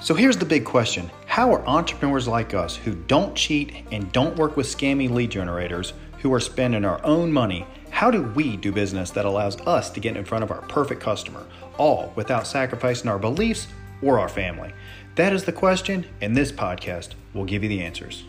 So here's the big question How are entrepreneurs like us who don't cheat and don't work with scammy lead generators, who are spending our own money, how do we do business that allows us to get in front of our perfect customer, all without sacrificing our beliefs or our family? That is the question, and this podcast will give you the answers.